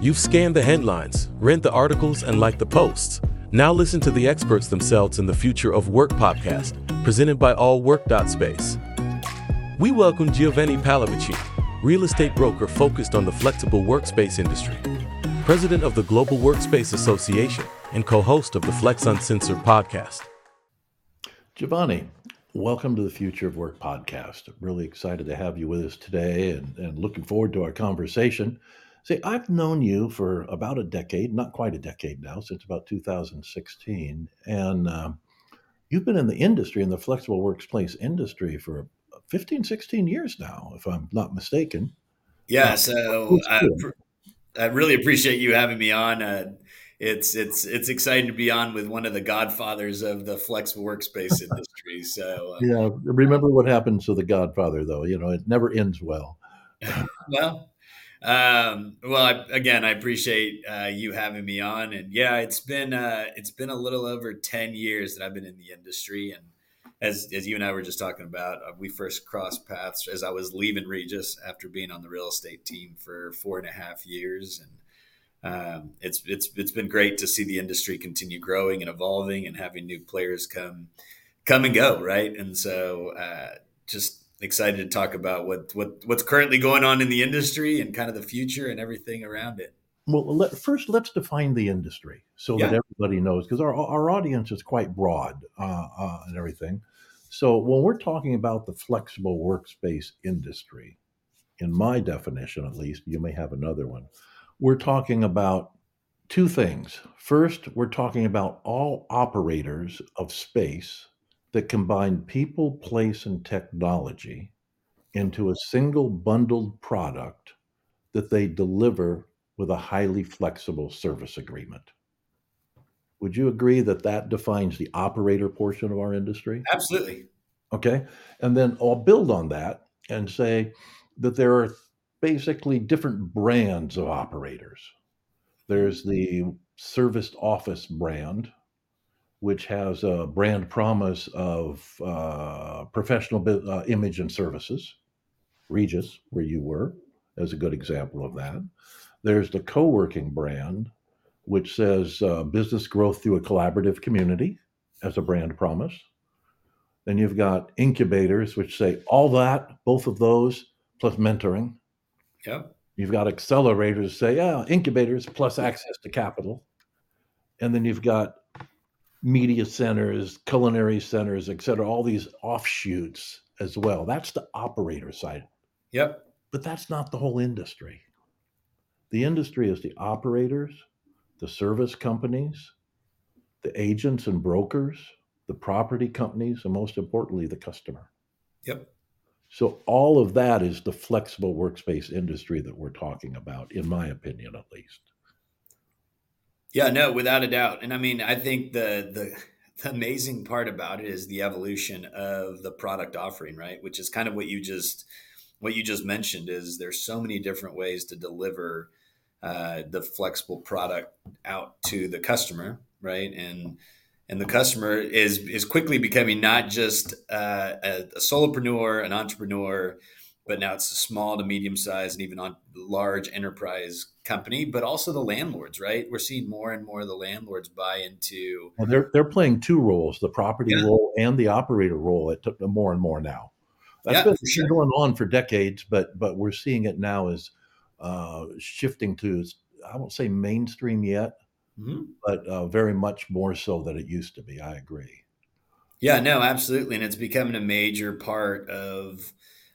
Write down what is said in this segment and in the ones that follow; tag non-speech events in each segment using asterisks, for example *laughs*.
You've scanned the headlines, read the articles, and liked the posts. Now listen to the experts themselves in the Future of Work podcast, presented by Allwork.space. We welcome Giovanni Pallavicini, real estate broker focused on the flexible workspace industry, president of the Global Workspace Association, and co-host of the Flex Uncensored podcast. Giovanni, welcome to the Future of Work podcast. Really excited to have you with us today and, and looking forward to our conversation. See, I've known you for about a decade, not quite a decade now, since about 2016. And uh, you've been in the industry, in the flexible workplace industry for 15, 16 years now, if I'm not mistaken. Yeah. So I, I really appreciate you having me on. Uh, it's it's it's exciting to be on with one of the godfathers of the flexible workspace *laughs* industry. So uh, yeah, remember what happened to the Godfather, though. You know, it never ends well. *laughs* well, um, well, I, again, I appreciate uh, you having me on, and yeah, it's been uh, it's been a little over ten years that I've been in the industry, and as as you and I were just talking about, uh, we first crossed paths as I was leaving Regus after being on the real estate team for four and a half years, and um, it's it's it's been great to see the industry continue growing and evolving, and having new players come come and go, right? And so, uh, just excited to talk about what, what what's currently going on in the industry and kind of the future and everything around it. Well, let, first let's define the industry so yeah. that everybody knows, because our our audience is quite broad uh, uh, and everything. So when we're talking about the flexible workspace industry, in my definition at least, you may have another one. We're talking about two things. First, we're talking about all operators of space that combine people, place, and technology into a single bundled product that they deliver with a highly flexible service agreement. Would you agree that that defines the operator portion of our industry? Absolutely. Okay. And then I'll build on that and say that there are basically different brands of operators. There's the serviced office brand, which has a brand promise of uh, professional uh, image and services. Regus, where you were, as a good example of that. There's the co working brand, which says uh, business growth through a collaborative community as a brand promise. Then you've got incubators, which say all that, both of those, plus mentoring. Yeah. You've got accelerators, say, yeah, incubators plus access to capital. And then you've got media centers, culinary centers, et cetera, all these offshoots as well. That's the operator side. Yep. But that's not the whole industry. The industry is the operators, the service companies, the agents and brokers, the property companies, and most importantly, the customer. Yep. So all of that is the flexible workspace industry that we're talking about, in my opinion, at least. Yeah, no, without a doubt. And I mean, I think the the the amazing part about it is the evolution of the product offering, right? Which is kind of what you just what you just mentioned is there's so many different ways to deliver uh, the flexible product out to the customer, right? And and the customer is is quickly becoming not just uh, a, a solopreneur, an entrepreneur, but now it's a small to medium size and even on large enterprise company, but also the landlords, right? We're seeing more and more of the landlords buy into. Well, they're they're playing two roles: the property yeah. role and the operator role. It took more and more now. That's yeah, been sure. going on for decades, but but we're seeing it now as uh, shifting to I won't say mainstream yet, mm-hmm. but uh, very much more so than it used to be. I agree. Yeah, no, absolutely, and it's becoming a major part of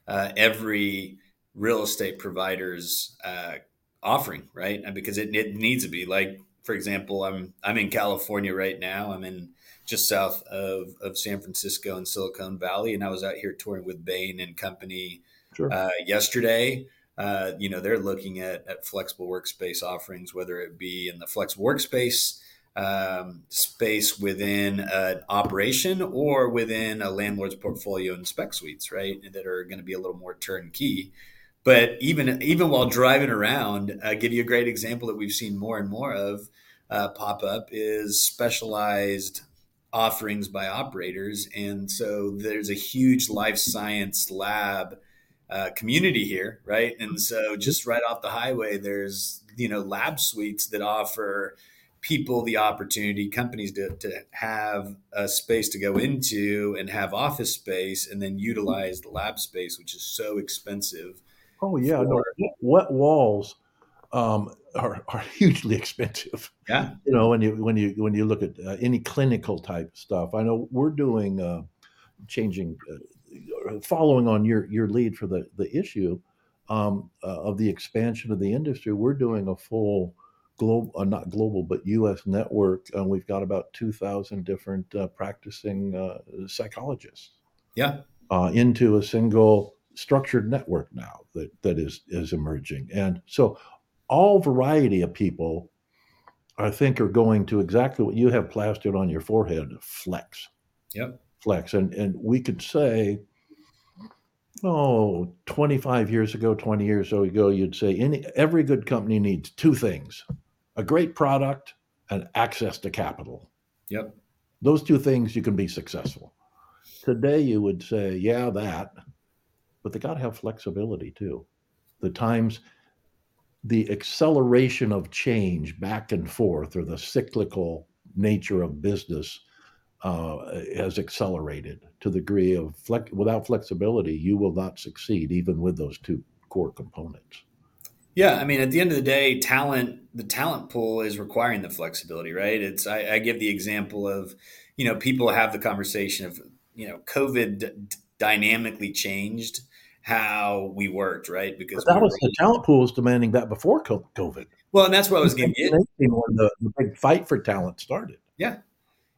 uh, every real estate provider's uh, offering, right? Because it, it needs to be. Like, for example, I'm I'm in California right now. I'm in just south of, of San Francisco and Silicon Valley, and I was out here touring with Bain and Company sure. uh, yesterday. Uh, you know, they're looking at, at flexible workspace offerings, whether it be in the flexible workspace um, space within an operation or within a landlord's portfolio and spec suites, right? That are going to be a little more turnkey. But even even while driving around, I give you a great example that we've seen more and more of uh, pop up is specialized offerings by operators, and so there's a huge life science lab uh, community here, right? And so just right off the highway, there's you know lab suites that offer people the opportunity, companies to, to have a space to go into and have office space, and then utilize the lab space, which is so expensive. Oh yeah, for, no, wet walls um, are, are *laughs* hugely expensive. Yeah, you know when you when you when you look at uh, any clinical type stuff. I know we're doing uh, changing uh, following on your your lead for the the issue um, uh, of the expansion of the industry, we're doing a full global, uh, not global, but U.S. network. and we've got about two thousand different uh, practicing uh, psychologists. Yeah, uh, into a single structured network now that that is is emerging, and so all variety of people, I think, are going to exactly what you have plastered on your forehead: flex. Yep. Flex, and and we could say oh 25 years ago 20 years ago you'd say any every good company needs two things a great product and access to capital. Yep. Those two things you can be successful. Today you would say yeah that but they got to have flexibility too. The times the acceleration of change back and forth or the cyclical nature of business uh, has accelerated to the degree of flex, without flexibility, you will not succeed even with those two core components. Yeah, I mean, at the end of the day, talent the talent pool is requiring the flexibility, right? It's I, I give the example of, you know, people have the conversation of, you know, COVID d- dynamically changed how we worked, right? Because but that we was the talent pool was demanding that before COVID. Well, and that's what I was getting. When the, the big fight for talent started. Yeah,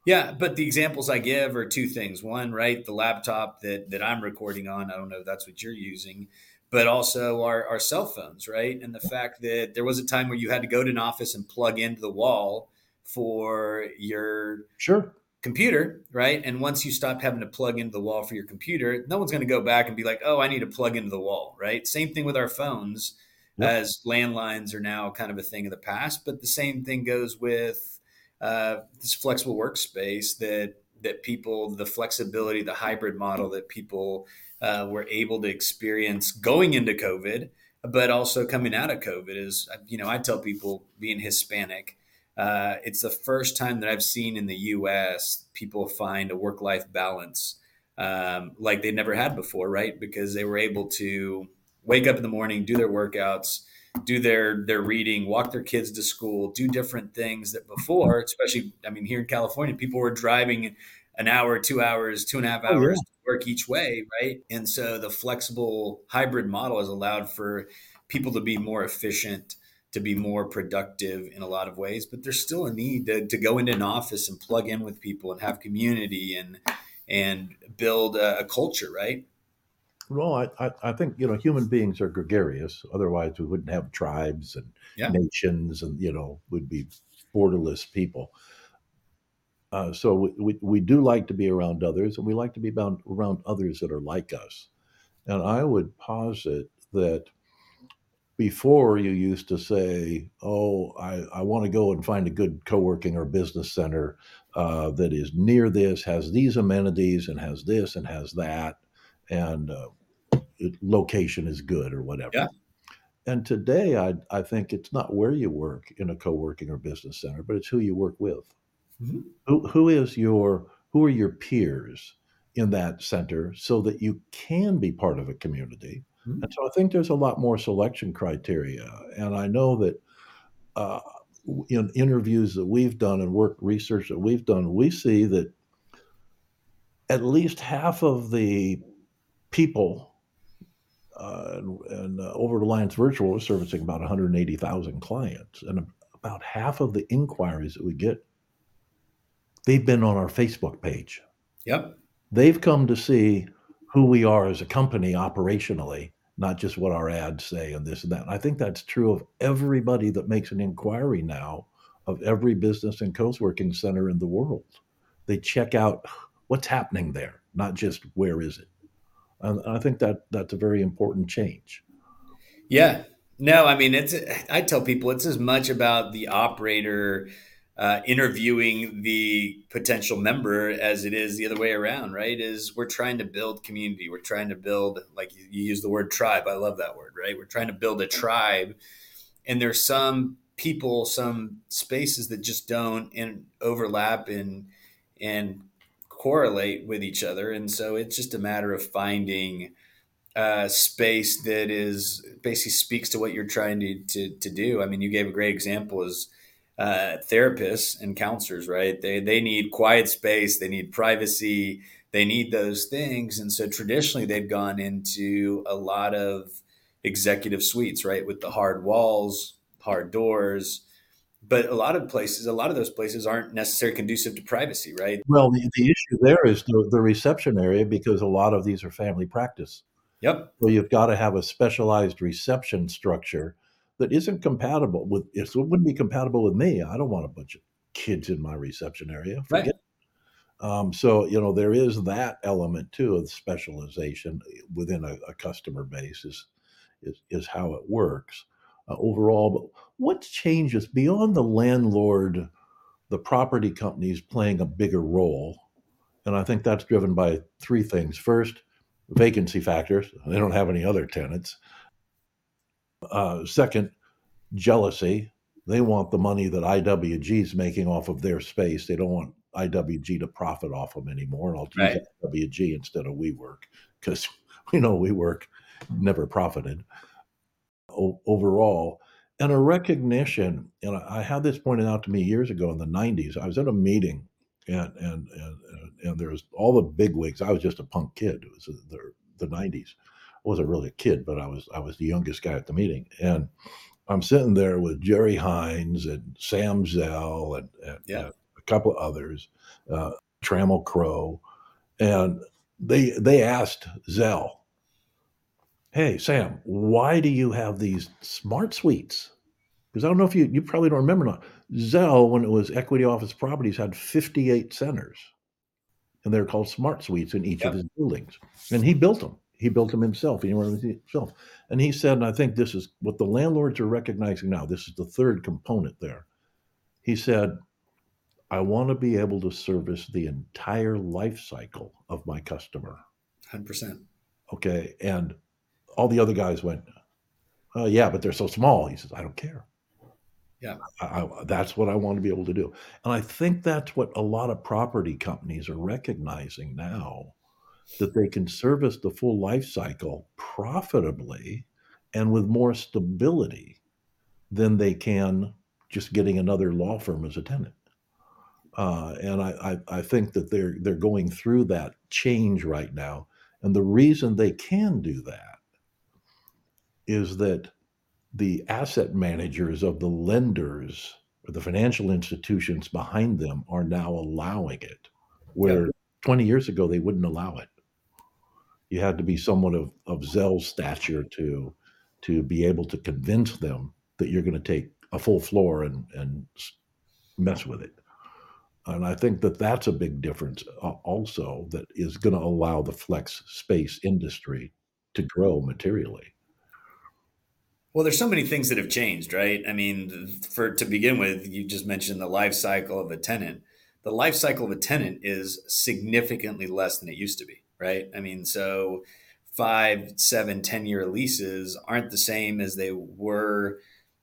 yeah, but the examples I give are two things. One, right, the laptop that that I'm recording on. I don't know if that's what you're using, but also our, our cell phones, right? And the fact that there was a time where you had to go to an office and plug into the wall for your sure computer, right? And once you stop having to plug into the wall for your computer, no one's going to go back and be like, "Oh, I need to plug into the wall," right? Same thing with our phones, yep. as landlines are now kind of a thing of the past. But the same thing goes with uh, this flexible workspace that that people the flexibility the hybrid model that people uh, were able to experience going into covid but also coming out of covid is you know i tell people being hispanic uh, it's the first time that i've seen in the us people find a work-life balance um, like they never had before right? Because they were able to wake up in the morning do their workouts do their their reading, walk their kids to school, do different things that before, especially I mean here in California, people were driving an hour, two hours, two and a half hours oh, yeah. to work each way, right? And so the flexible hybrid model has allowed for people to be more efficient, to be more productive in a lot of ways. But there's still a need to, to go into an office and plug in with people and have community and and build a, a culture, right? Well, I, I, I, think you know human beings are gregarious. Otherwise, we wouldn't have tribes and yeah. nations, and you know, would be borderless people. Uh, so we, we, we do like to be around others, and we like to be bound, around others that are like us. And I would posit that before you used to say, "Oh, I, I want to go and find a good co-working or business center uh, that is near this, has these amenities, and has this and has that." and uh, location is good or whatever. Yeah. And today, I, I think it's not where you work in a co-working or business center, but it's who you work with. Mm-hmm. Who, who is your who are your peers in that center so that you can be part of a community? Mm-hmm. And so I think there's a lot more selection criteria. And I know that uh, in interviews that we've done and work research that we've done, we see that at least half of the people. Uh, and, and uh, Over the Alliance Virtual is servicing about 180,000 clients, and about half of the inquiries that we get, they've been on our Facebook page. Yep. They've come to see who we are as a company operationally, not just what our ads say and this and that. And I think that's true of everybody that makes an inquiry now of every business and co-working center in the world. They check out what's happening there, not just where is it. And I think that that's a very important change. Yeah. No, I mean, it's, I tell people it's as much about the operator uh, interviewing the potential member as it is the other way around, right? Is we're trying to build community. We're trying to build, like you use the word tribe. I love that word, right? We're trying to build a tribe. And there's some people, some spaces that just don't and overlap and, and correlate with each other. And so it's just a matter of finding a space that is basically speaks to what you're trying to, to, to do. I mean, you gave a great example is uh, therapists and counselors, right? They they need quiet space, they need privacy, they need those things, and so traditionally they've gone into a lot of executive suites, right, with the hard walls, hard doors. But a lot of places, a lot of those places aren't necessarily conducive to privacy, right? Well, the, the issue there is the, the reception area because a lot of these are family practice. Yep. So you've got to have a specialized reception structure that isn't compatible with it wouldn't be compatible with me. I don't want a bunch of kids in my reception area. Forget. Right. Um, so you know there is that element too of specialization within a, a customer base is, is is how it works uh, overall. But what changes beyond the landlord, the property companies playing a bigger role, and I think that's driven by three things. First, vacancy factors. They don't have any other tenants. Uh, second, jealousy. They want the money that IWG is making off of their space. They don't want IWG to profit off them anymore. And I'll use right. IWG instead of WeWork because we *laughs* know WeWork never profited o- overall. And a recognition, and I had this pointed out to me years ago in the 90s. I was at a meeting and and and and there was all the big wigs. I was just a punk kid. It was the, the 90s wasn't really a kid, but I was I was the youngest guy at the meeting, and I'm sitting there with Jerry Hines and Sam Zell and, and yeah. a couple of others, uh, Trammell Crow, and they they asked Zell, "Hey Sam, why do you have these smart suites?" Because I don't know if you you probably don't remember not. Zell, when it was Equity Office Properties, had 58 centers, and they're called smart suites in each of his buildings, and he built them. He built them himself. He ran them himself. And he said, and I think this is what the landlords are recognizing now. This is the third component there. He said, I want to be able to service the entire life cycle of my customer. 100%. Okay. And all the other guys went, oh, yeah, but they're so small. He says, I don't care. Yeah. I, I, that's what I want to be able to do. And I think that's what a lot of property companies are recognizing now that they can service the full life cycle profitably and with more stability than they can just getting another law firm as a tenant. Uh, and I, I, I think that they're they're going through that change right now. And the reason they can do that is that the asset managers of the lenders or the financial institutions behind them are now allowing it, where 20 years ago they wouldn't allow it you had to be someone of, of Zell's stature to to be able to convince them that you're going to take a full floor and and mess with it. And I think that that's a big difference uh, also that is going to allow the flex space industry to grow materially. Well, there's so many things that have changed, right? I mean, for to begin with, you just mentioned the life cycle of a tenant. The life cycle of a tenant is significantly less than it used to be right? I mean, so five, seven, ten year leases aren't the same as they were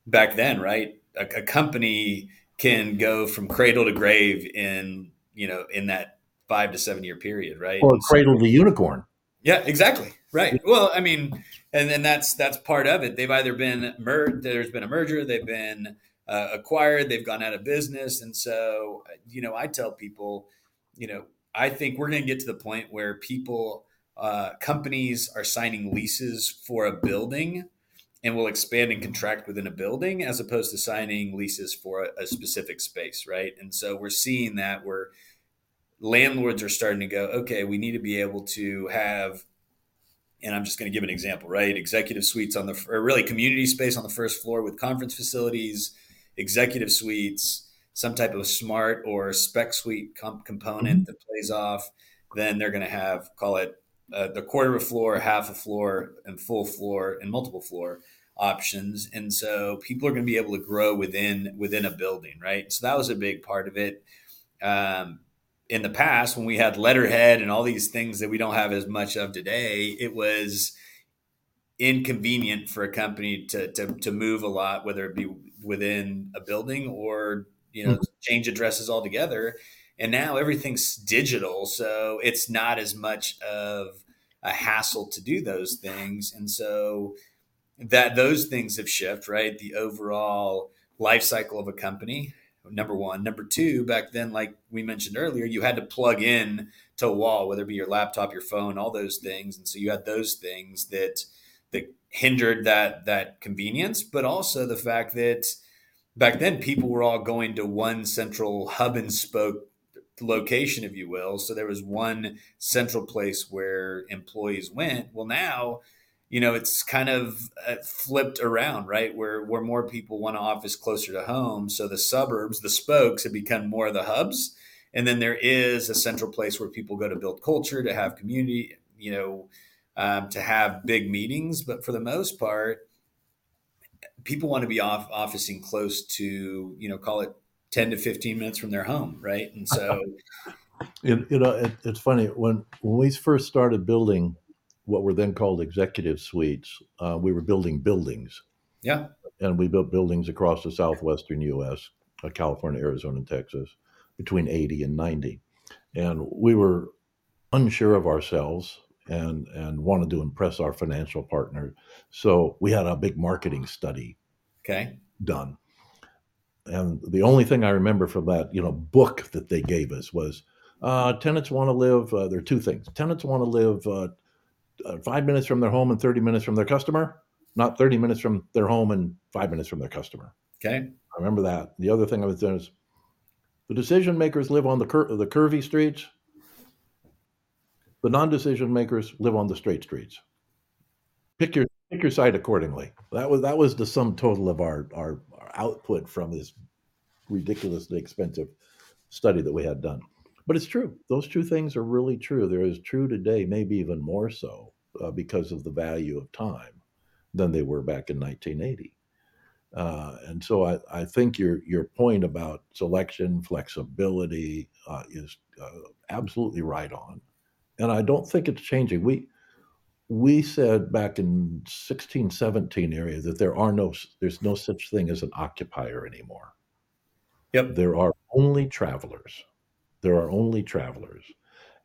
back then, right? A, a, company can go from cradle to grave in you know in that five to seven year period, right? Or cradle to unicorn. Yeah, exactly. Right. Well, I mean, and then that's that's part of it. They've either been merged, there's been a merger, they've been uh, acquired, they've gone out of business, and so you know, I tell people, you know, I think we're going to get to the point where people, uh, companies are signing leases for a building and will expand and contract within a building as opposed to signing leases for a, a specific space, right? And so we're seeing that where landlords are starting to go, okay, we need to be able to have and I'm just going to give an example, right? Executive suites on the, or really community space on the first floor with conference facilities, executive suites, some type of smart or spec suite comp- component mm-hmm. that plays off, then they're going to have call it uh, the quarter of a floor, half a floor, and full floor and multiple floor options. And so people are going to be able to grow within within a building right? So that was a big part of it. Um, in the past when we had letterhead and all these things that we don't have as much of today it was inconvenient for a company to, to, to move a lot whether it be within a building or you know mm-hmm. change addresses altogether. And now everything's digital so it's not as much of a hassle to do those things. And so that those things have shifted right? The overall life cycle of a company number one. Number two back then like we mentioned earlier you had to plug in to a wall whether it be your laptop your phone all those things. And so you had those things that that hindered that that convenience but also the fact that back then people were all going to one central hub and spoke location, if you will. So there was one central place where employees went. Well, now, you know, it's kind of uh, flipped around, right? Where where more people want an office closer to home. So the suburbs, the spokes, have become more of the hubs. And then there is a central place where people go to build culture, to have community, you know, um, to have big meetings. But for the most part, people want to be off officing close to, you know, call it 10 to 15 minutes from their home, right? And so, *laughs* you, you know, it, it's funny when when we first started building what were then called executive suites, uh, we were building buildings. Yeah, and we built buildings across the southwestern U.S., uh, California, Arizona, and Texas, between 80 and 90, and we were unsure of ourselves and and wanted to impress our financial partner. So we had a big marketing study okay done and the only thing I remember from that, you know, book that they gave us was uh, tenants want to live. Uh, there are two things: tenants want to live uh, uh, five minutes from their home and thirty minutes from their customer, not thirty minutes from their home and five minutes from their customer. Okay, I remember that. The other thing I was doing is the decision makers live on the cur- the curvy streets. The non-decision makers live on the straight streets. Pick your pick your side accordingly. That was that was the sum total of our our output from this ridiculously expensive study that we had done. But it's true; those two things are really true. They're as true today, maybe even more so, uh, because of the value of time than they were back in 1980. Uh, and so I, I, think your your point about selection flexibility uh, is uh, absolutely right on, and I don't think it's changing. We we said back in 16 17 area that there are no there's no such thing as an occupier anymore. Yep. There are only travelers. There are only travelers.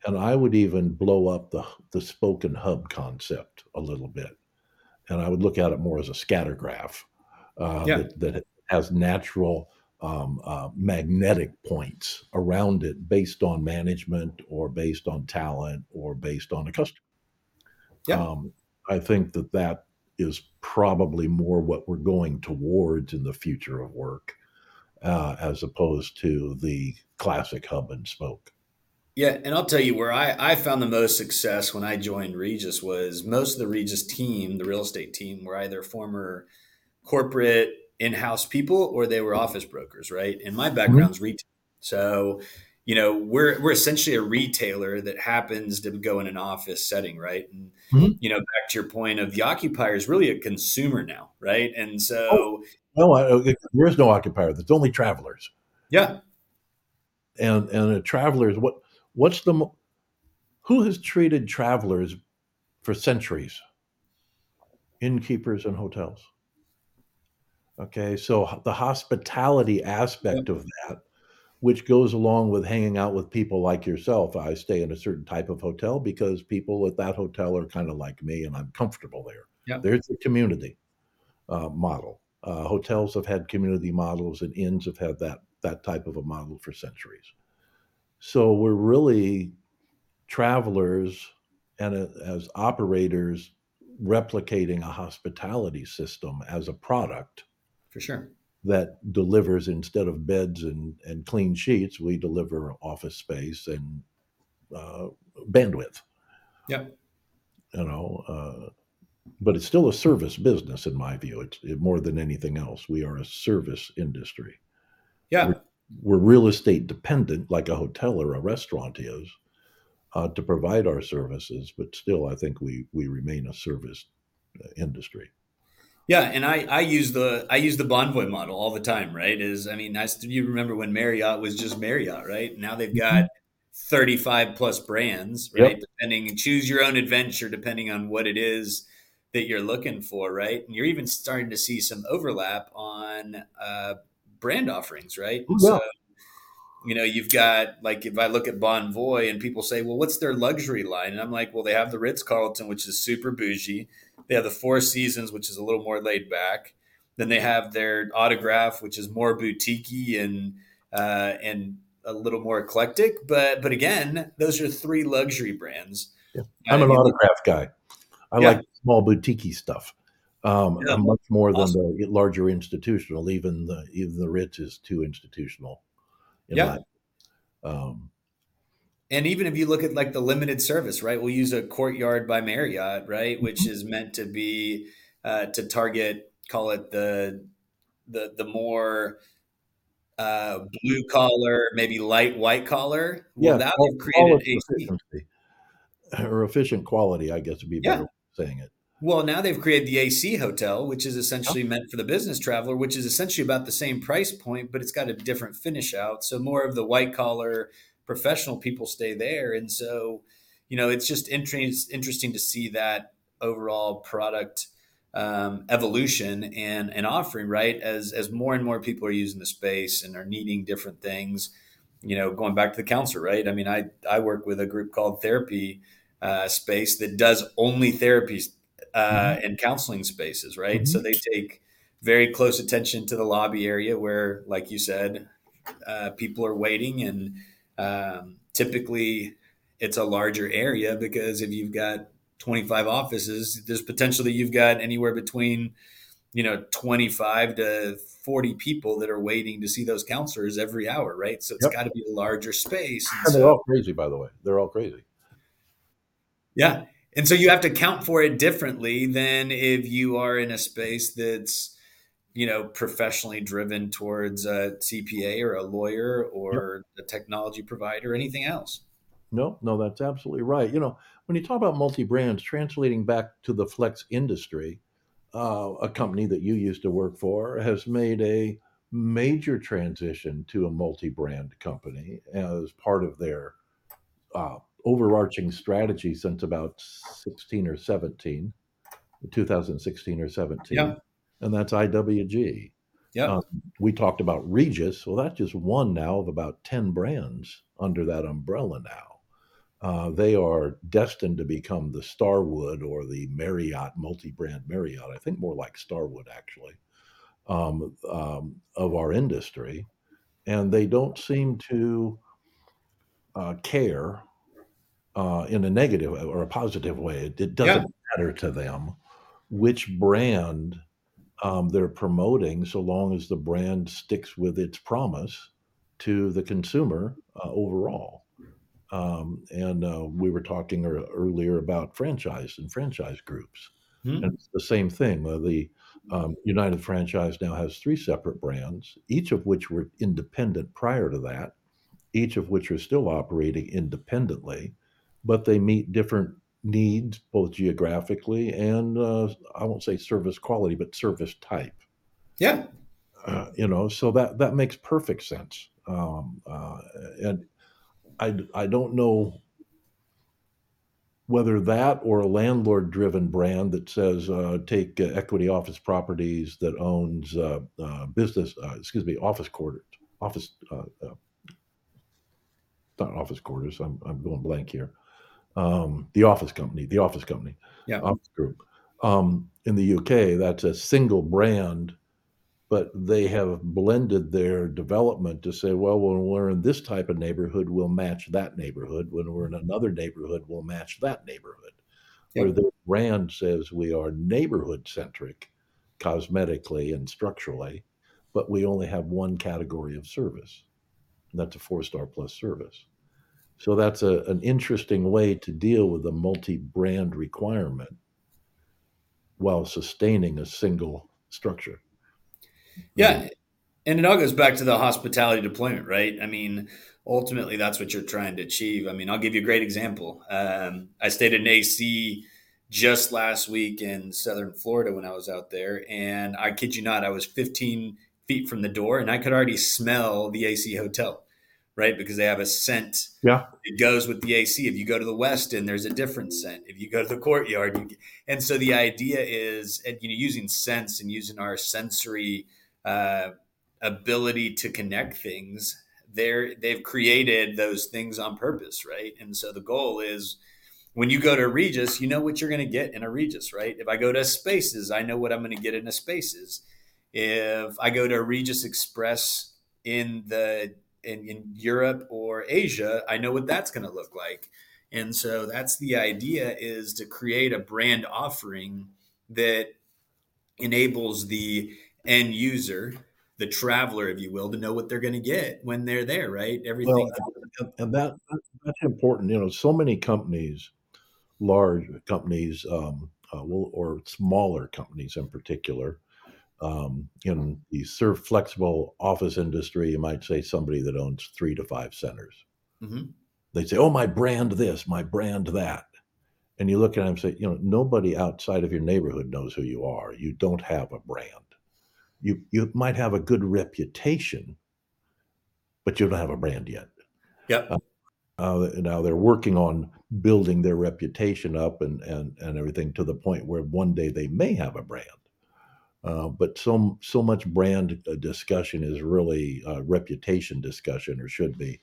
And i would even blow up the the spoken hub concept a little bit. And i would look at it more as a scatter graph uh, yeah. that, that has natural um, uh, magnetic points around it based on management or based on talent or based on a customer yeah. Um, I think that that is probably more what we're going towards in the future of work, uh, as opposed to the classic hub and spoke. Yeah, and I'll tell you where I, I found the most success when I joined Regus was most of the Regus team, the real estate team, were either former corporate in-house people or they were office brokers, right? And my background's mm-hmm. retail. So you know we're we're essentially a retailer that happens to go in an office setting right and mm-hmm. you know back to your point of the occupier is really a consumer now right and so oh, no I, there is no occupier there's only travelers yeah and and a traveler is what what's the who has treated travelers for centuries innkeepers and hotels okay so the hospitality aspect of that which goes along with hanging out with people like yourself. I stay in a certain type of hotel because people at that hotel are kind of like me and I'm comfortable there. Yeah. There's a community uh, model. Uh, hotels have had community models and inns have had that, that type of a model for centuries. So we're really travelers and uh, as operators replicating a hospitality system as a product. For sure that delivers instead of beds and, and clean sheets, we deliver office space and uh, bandwidth. Yeah. You know, uh, but it's still a service business in my view. It's it, more than anything else. We are a service industry. Yeah. We're, we're real estate dependent, like a hotel or a restaurant is, uh, to provide our services. But still, I think we we remain a service uh, industry. Yeah, and I, I use the I use the Bonvoy model all the time, right? Is I mean, I you remember when Marriott was just Marriott, right? Now they've got 35 plus brands, right? Yep. Depending choose your own adventure depending on what it is that you're looking for, right? And you're even starting to see some overlap on uh, brand offerings, right? Yeah. So, you know, you've got like if I look at Bonvoy and people say, well, what's their luxury line? And I'm like, well, they have the Ritz Carlton, which is super bougie. They have the Four Seasons, which is a little more laid back. Then they have their Autograph, which is more boutiquey and uh, and a little more eclectic. But but again, those are three luxury brands. Yeah. I'm uh, an Autograph guy. I yeah. like small boutiquey stuff. Um, yeah. much more awesome. than the larger institutional. Even the even the Ritz is too institutional. Yeah. Um, and even if you look at like the limited service, right? We'll use a Courtyard by Marriott, right, which mm-hmm. is meant to be uh, to target, call it the the the more uh, blue collar, maybe light white collar. Well, yeah, now they've created efficiency or efficient quality, I guess would be better yeah. saying it. Well, now they've created the AC hotel, which is essentially oh. meant for the business traveler, which is essentially about the same price point, but it's got a different finish out. So more of the white collar professional people stay there. And so, you know, it's just interest, interesting to see that overall product um, evolution and, and offering, right? As, as more and more people are using the space and are needing different things, you know, going back to the counselor, right? I mean, I, I work with a group called Therapy uh, Space that does only therapies uh, mm-hmm. and counseling spaces, right? Mm-hmm. So they take very close attention to the lobby area where, like you said, uh, people are waiting and um, typically, it's a larger area because if you've got 25 offices, there's potential that you've got anywhere between, you know, 25 to 40 people that are waiting to see those counselors every hour, right? So it's yep. got to be a larger space. And, and they're so, all crazy, by the way. They're all crazy. Yeah. And so you have to count for it differently than if you are in a space that's, you know, professionally driven towards a CPA or a lawyer or yep. a technology provider, anything else. No, no, that's absolutely right. You know, when you talk about multi brands, translating back to the flex industry, uh, a company that you used to work for has made a major transition to a multi brand company as part of their uh, overarching strategy since about 16 or 17, 2016 or 17. Yeah and that's IWG. Yeah. Um, we talked about Regus. Well, that's just one now of about 10 brands under that umbrella now. Uh, they are destined to become the Starwood or the Marriott, multi brand Marriott, I think more like Starwood actually, um, um, of our industry. And they don't seem to uh, care uh, in a negative or a positive way. It, it doesn't yeah. matter to them which brand um, they're promoting so long as the brand sticks with its promise to the consumer uh, overall. Um, and uh, we were talking er- earlier about franchise and franchise groups. Hmm. And it's the same thing. Uh, the um, United Franchise now has three separate brands, each of which were independent prior to that, each of which are still operating independently, but they meet different needs, both geographically and uh, I won't say service quality, but service type. Yeah. Uh, you know, so that that makes perfect sense. Um, uh, and I I don't know whether that or a landlord driven brand that says uh, take uh, equity office properties that owns uh, uh, business uh, excuse me office quarters office uh, not office quarters I'm, I'm going blank here um, the Office Company, the Office Company, yeah. Office Group. Um, in the UK, that's a single brand, but they have blended their development to say, well, when we're in this type of neighborhood, we'll match that neighborhood. When we're in another neighborhood, we'll match that neighborhood. Yeah. Where the brand says we are neighborhood centric, cosmetically and structurally, but we only have one category of service. And that's a four star plus service. So that's a, an interesting way to deal with a multi brand requirement while sustaining a single structure. Yeah. And it all goes back to the hospitality deployment, right? I mean, ultimately, that's what you're trying to achieve. I mean, I'll give you a great example. Um, I stayed in AC just last week in southern Florida when I was out there. And I kid you not, I was 15 feet from the door and I could already smell the AC hotel, right? Because they have a scent. Yeah. It goes with the AC. If you go to the Westin, there's a different scent. If you go to the courtyard, you, and so the idea is, you know, using sense and using our sensory uh, ability to connect things. They're they've created those things on purpose, right? And so the goal is when you go to Regus, you know what you're going to get in a Regus, right? If I go to Spaces, I know what I'm going to get in a Spaces. If I go to Regus Express in the in, in Europe or Asia, I know what that's going to look like. And so that's the idea is to create a brand offering that enables the end user, the traveler, if you will, to know what they're going to get when they're there, right? Everything. Well, and that that's important. You know, so many companies large companies um, uh, or smaller companies in particular. Um, in the serve flexible office industry, you might say somebody that owns three to five centers. Mm-hmm. They say, "Oh, my brand this, my brand that," and you look at them and say, "You know, nobody outside of your neighborhood knows who you are. You don't have a brand. You you might have a good reputation, but you don't have a brand yet." Yep. Uh, uh, now they're working on building their reputation up and, and, and everything to the point where one day they may have a brand. Uh, but so so much brand uh, discussion is really uh, reputation discussion, or should be,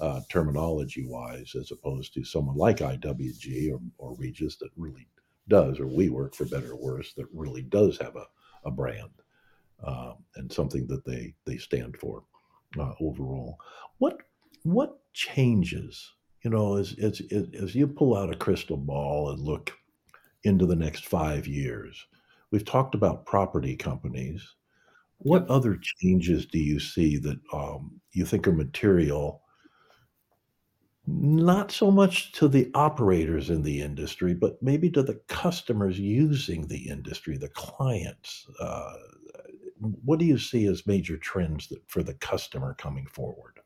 uh, terminology wise, as opposed to someone like IWG or, or Regus that really does, or WeWork for better or worse, that really does have a, a brand um, and something that they they stand for uh, overall. What what changes you know, as, as, as you pull out a crystal ball and look into the next five years, we've talked about property companies. What yep. other changes do you see that um, you think are material? Not so much to the operators in the industry, but maybe to the customers using the industry, the clients. Uh, what do you see as major trends that, for the customer coming forward?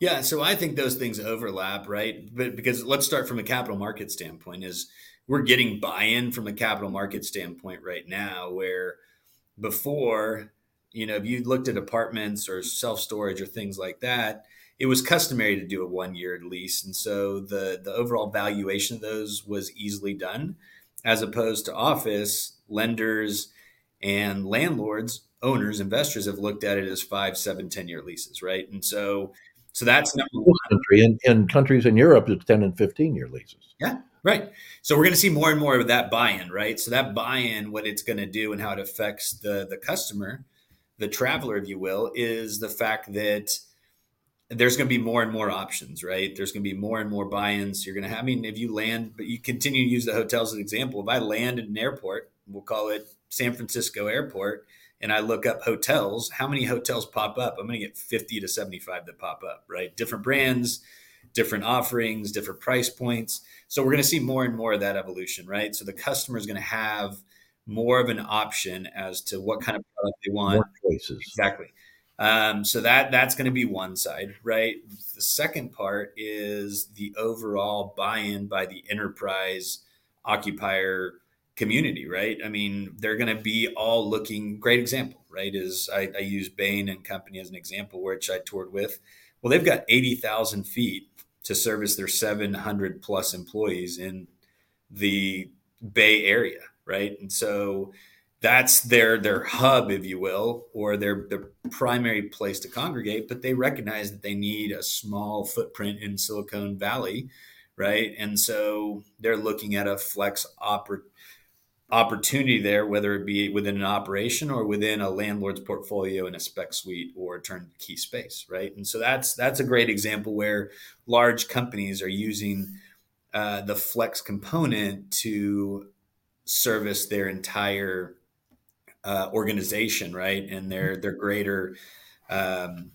Yeah, so I think those things overlap, right? But because let's start from a capital market standpoint is we're getting buy-in from a capital market standpoint right now where before, you know, if you looked at apartments or self-storage or things like that, it was customary to do a one-year lease. And so the the overall valuation of those was easily done as opposed to office lenders and landlords owners investors have looked at it as five seven ten year leases right and so so that's number one. Country. In, in countries in Europe, it's 10 and 15 year leases. Yeah, right. So we're going to see more and more of that buy-in, right? So that buy-in, what it's going to do and how it affects the the customer, the traveler, if you will, is the fact that there's going to be more and more options, right? There's going to be more and more buy-ins. You're going to have, I mean, if you land, but you continue to use the hotels as an example. If I land at an airport, we'll call it San Francisco Airport, and I look up hotels, how many hotels pop up? I'm going to get 50 to 75 that pop up, right? Different brands, different offerings, different price points. So we're going to see more and more of that evolution, right? So the customer is going to have more of an option as to what kind of product they want. More choices. Exactly. Um, so that that's going to be one side, right? The second part is the overall buy-in by the enterprise occupier community, right? I mean, they're going to be all looking. Great example, right? Is I, I use Bain and Company as an example, which I toured with. Well, they've got eighty thousand feet to service their seven hundred plus employees in the Bay Area, right? And so that's their their hub, if you will, or their their primary place to congregate. But they recognize that they need a small footprint in Silicon Valley, right? And so they're looking at a flex opportunity opportunity there, whether it be within an operation or within a landlord's portfolio in a spec suite or turnkey space, right? And so that's that's a great example where large companies are using uh, the flex component to service their entire uh, organization, right, and their their greater um,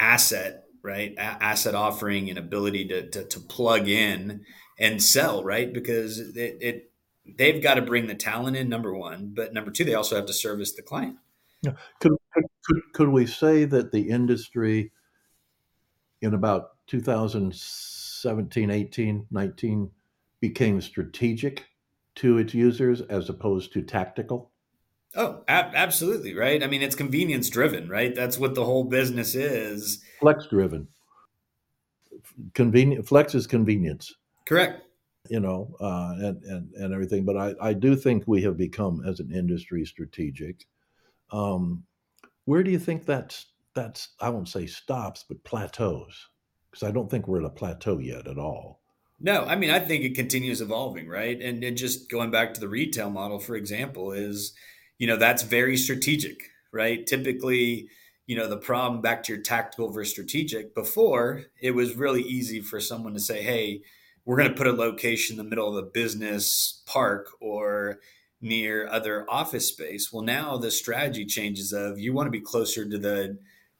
asset, right, a- asset offering and ability to, to to plug in and sell, right, because it, it they've got to bring the talent in number one but number two they also have to service the client yeah. could, could, could we say that the industry in about 2017 18 19 became strategic to its users as opposed to tactical? Oh, ab- absolutely, right? I mean, it's convenience driven, right? That's what the whole business is. Flex driven. Convenient flex is convenience. Correct. You know, uh, and, and and everything. But I, I do think we have become as an industry strategic. Um, where do you think that's that's I won't say stops, but plateaus? Because I don't think we're at a plateau yet at all. No, I mean I think it continues evolving, right? And and just going back to the retail model, for example, is you know that's very strategic, right? Typically, you know the problem back to your tactical versus strategic. Before it was really easy for someone to say, hey, we're going to put a location in the middle of a business park or near other office space. Well, now the strategy changes of you want to be closer to the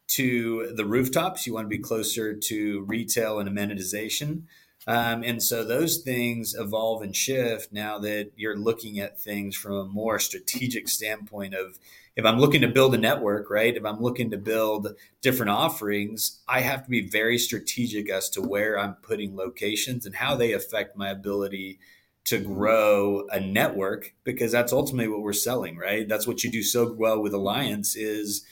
to the rooftops, you want to be closer to retail and amenitization. Um, and so those things evolve and shift now that you're looking at things from a more strategic standpoint of if I'm looking to build a network, right? If I'm looking to build different offerings, I have to be very strategic as to where I'm putting locations and how they affect my ability to grow a network because that's ultimately what we're selling, right? That's what you do so well with Alliance is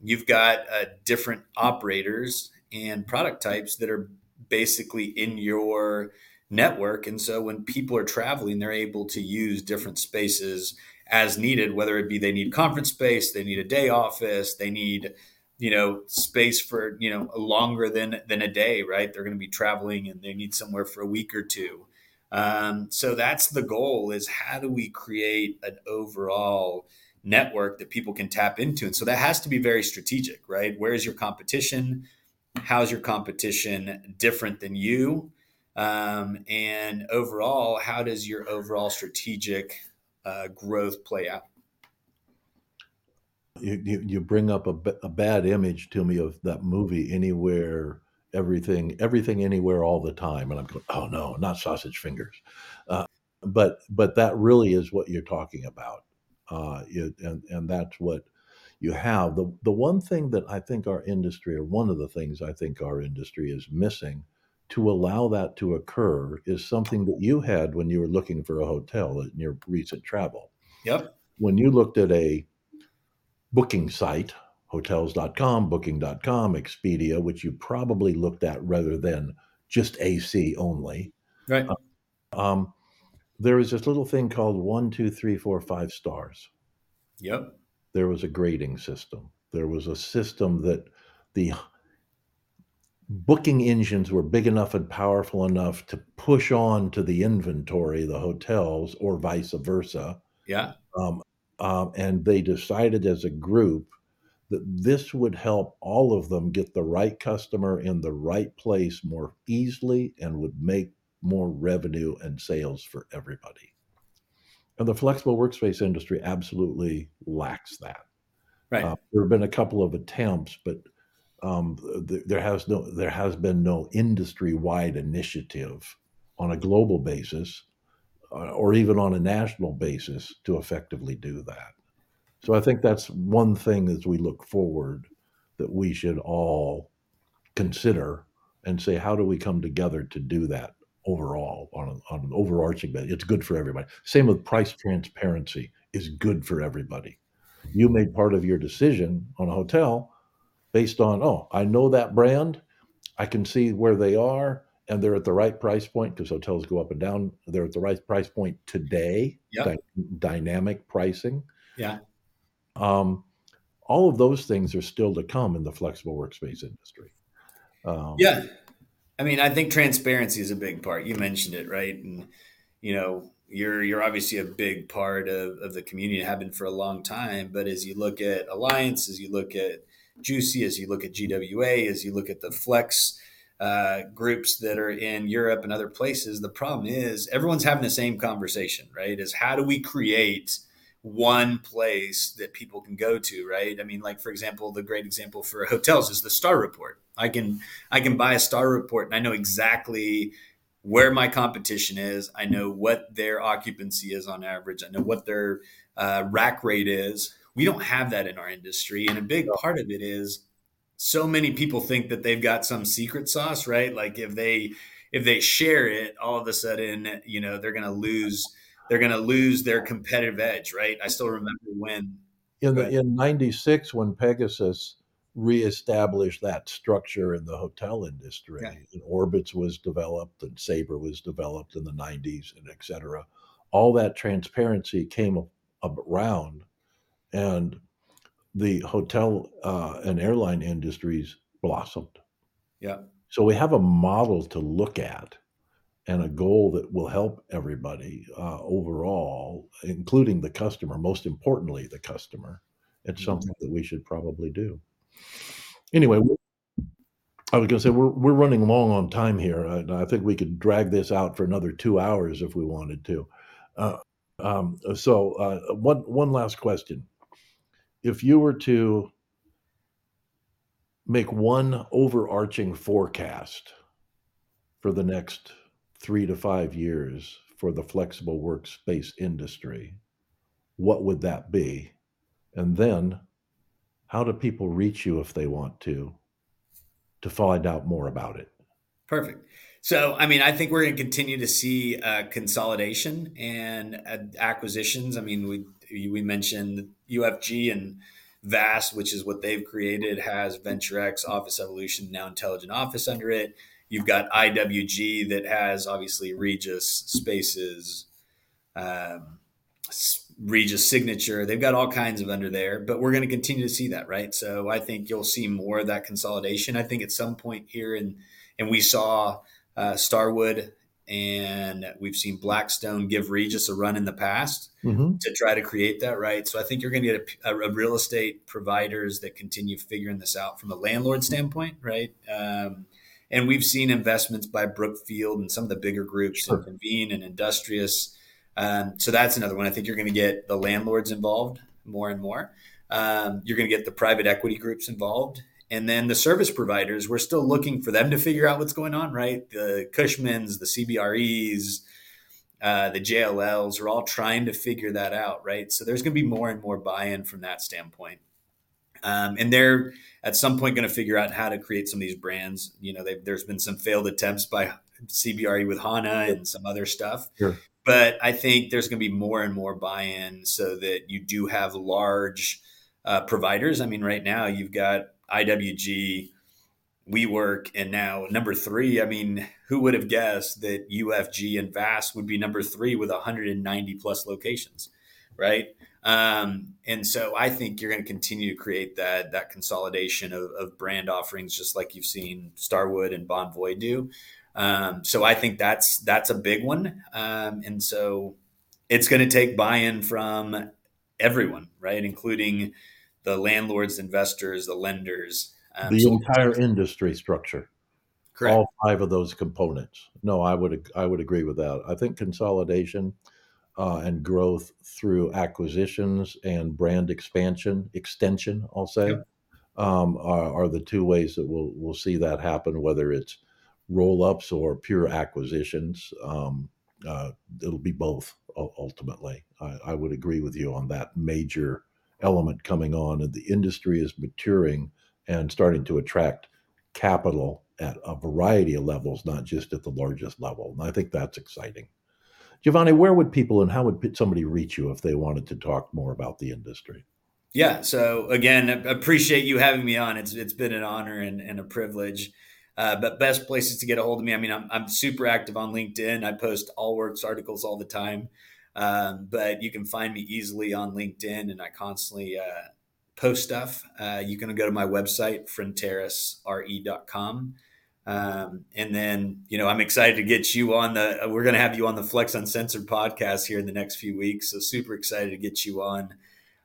you've got uh, different operators and product types that are basically in your network. And so when people are traveling, they're able to use different spaces as needed, whether it be they need conference space, they need a day office, they need you know space for you know longer than than a day right they're going to be traveling and they need somewhere for a week or two um, so that's the goal is how do we create an overall network that people can tap into. And so that has to be very strategic, right? Where's your competition? How's your competition different than you? Um, and overall, how does your overall strategic uh, growth play out? You, you, you bring up a, a bad image to me of that movie, Anywhere everything everything anywhere all the time and i'm going oh no not sausage fingers. Uh, but but that really is what you're talking about. Uh, it, and and that's what you have. The the one thing that i think our industry or one of the things i think our industry is missing to allow that to occur is something that you had when you were looking for a hotel in your recent travel yep when you looked at a booking site hotels.com, booking.com, Expedia, which you probably looked at rather than just AC only. Right. Uh, um, there is this little thing called one, two, three, four, five stars. Yep. There was a grading system. There was a system that the booking engines were big enough and powerful enough to push on to the inventory, the hotels, or vice versa. Yeah. Um, um, and they decided as a group that this would help all of them get the right customer in the right place more easily and would make more revenue and sales for everybody. And the flexible workspace industry absolutely lacks that. Right. Uh, there have been a couple of attempts, but um, th- there has no there has been no industry wide initiative on a global basis uh, or even on a national basis to effectively do that. So I think that's one thing as we look forward that we should all consider and say, how do we come together to do that overall on, a, on an overarching basis? It's good for everybody. Same with price transparency is good for everybody. You made part of your decision on a hotel based on, oh, I know that brand. I can see where they are and they're at the right price point because hotels go up and down. They're at the right price point today, yep. dy- dynamic pricing. Yeah. Um, all of those things are still to come in the flexible workspace industry. Um, yeah. I mean, I think transparency is a big part. You mentioned it, right? And, you know, you're you're obviously a big part of, of the community, have been for a long time. But as you look at Alliance, as you look at GCUC, as you look at GWA, as you look at the Flex uh, groups that are in Europe and other places, the problem is everyone's having the same conversation, right? Is how do we create – one place that people can go to right? I mean like for example the great example for hotels is the star report. I can i can buy a star report and i know exactly where my competition is. I know what their occupancy is on average. I know what their uh, rack rate is we don't have that in our industry and a big part of it is so many people think that they've got some secret sauce right like if they if they share it all of a sudden you know they're going to lose they're going to lose their competitive edge, right? I still remember when in the in 96 when Pegasus reestablished that structure in the hotel industry yeah. and Orbitz was developed and Sabre was developed in the 90s and et cetera. All that transparency came around and the hotel uh, and airline industries blossomed. Yeah. So we have a model to look at and a goal that will help everybody uh, overall, including the customer, most importantly, the customer. It's mm-hmm. something that we should probably do. Anyway, I was going to say we're, we're running long on time here. I, I, think we could drag this out for another two hours if we wanted to. Uh, um, so, uh, one, one last question. If you were to make one overarching forecast for the next three to five years for the flexible workspace industry, what would that be? And then how do people reach you if they want to to find out more about it? Perfect. So, I mean, I think we're going to continue to see uh, consolidation and uh, acquisitions. I mean, we we mentioned UFG and Vast, which is what they've created, has VentureX, Office Evolution, now Intelligent Office under it. You've got IWG that has obviously Regus, Spaces, um, Regus Signature. They've got all kinds of under there, but we're going to continue to see that, right? So I think you'll see more of that consolidation. I think at some point here, and and we saw uh, Starwood and we've seen Blackstone give Regus a run in the past mm-hmm. to try to create that, right? So I think you're going to get a, a, real estate providers that continue figuring this out from a landlord standpoint, right? Um, and we've seen investments by Brookfield and some of the bigger groups, sure. Convene and Industrious. Um, so that's another one. I think you're going to get the landlords involved more and more. Um, you're going to get the private equity groups involved. And then the service providers, we're still looking for them to figure out what's going on, right? The Cushmans, the CBREs, uh, the JLLs are all trying to figure that out, right? So there's going to be more and more buy in from that standpoint. Um, and they're at some point going to figure out how to create some of these brands. You know, there's been some failed attempts by CBRE with HANA and some other stuff. Sure. But I think there's going to be more and more buy-in so that you do have large uh, providers. I mean, right now you've got IWG, WeWork, and now number three. I mean, who would have guessed that UFG and Vast would be number three with 190 plus locations, right? Um, and so I think you're going to continue to create that that consolidation of, of, brand offerings, just like you've seen Starwood and Bonvoy do. Um, so I think that's that's a big one, um, and so it's going to take buy-in from everyone, right, including the landlords, investors, the lenders, um, the so entire industry structure. Correct. All five of those components. No, I would I would agree with that. I think consolidation uh, and growth through acquisitions and brand expansion, extension, I'll say, yep. um, are, are, the two ways that we'll, we'll see that happen, whether it's roll ups or pure acquisitions. Um, uh, it'll be both ultimately. I, I, would agree with you on that major element coming on, and the industry is maturing and starting to attract capital at a variety of levels, not just at the largest level. And I think that's exciting. Giovanni, where would people and how would somebody reach you if they wanted to talk more about the industry? Yeah. So again, appreciate you having me on. It's it's been an honor and, and a privilege. Uh, but best places to get a hold of me. I mean, I'm, I'm super active on LinkedIn. I post Allwork's articles all the time. Um, but you can find me easily on LinkedIn, and I constantly uh, post stuff. Uh, you can go to my website, fronterisre.com. Um, and then, you know, I'm excited to get you on the, we're going to have you on the Flex Uncensored podcast here in the next few weeks. So super excited to get you on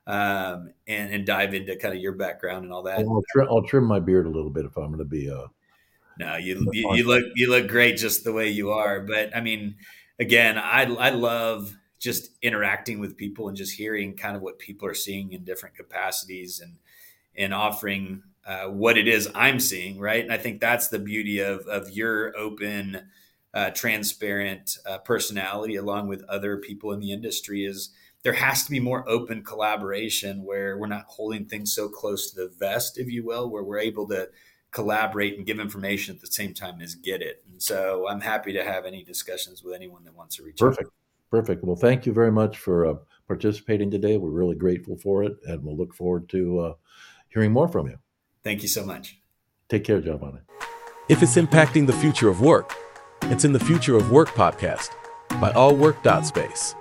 um, and, and dive into kind of your background and all that. I'll, trim, I'll trim my beard a little bit if I'm going to be, uh, no, you, you, you look, you look great just the way you are. But I mean, again, I, I love just interacting with people and just hearing kind of what people are seeing in different capacities and, and offering uh, what it is I'm seeing, right? And I think that's the beauty of of your open, uh, transparent uh, personality, along with other people in the industry, is there has to be more open collaboration where we're not holding things so close to the vest, if you will, where we're able to collaborate and give information at the same time as get it. And so I'm happy to have any discussions with anyone that wants to reach Perfect. out. Perfect. Well, thank you very much for uh, participating today. We're really grateful for it, and we'll look forward to uh, hearing more from you. Thank you so much. Take care, Giovanni. If it's impacting the future of work, it's in the Future of Work podcast by All Work Space.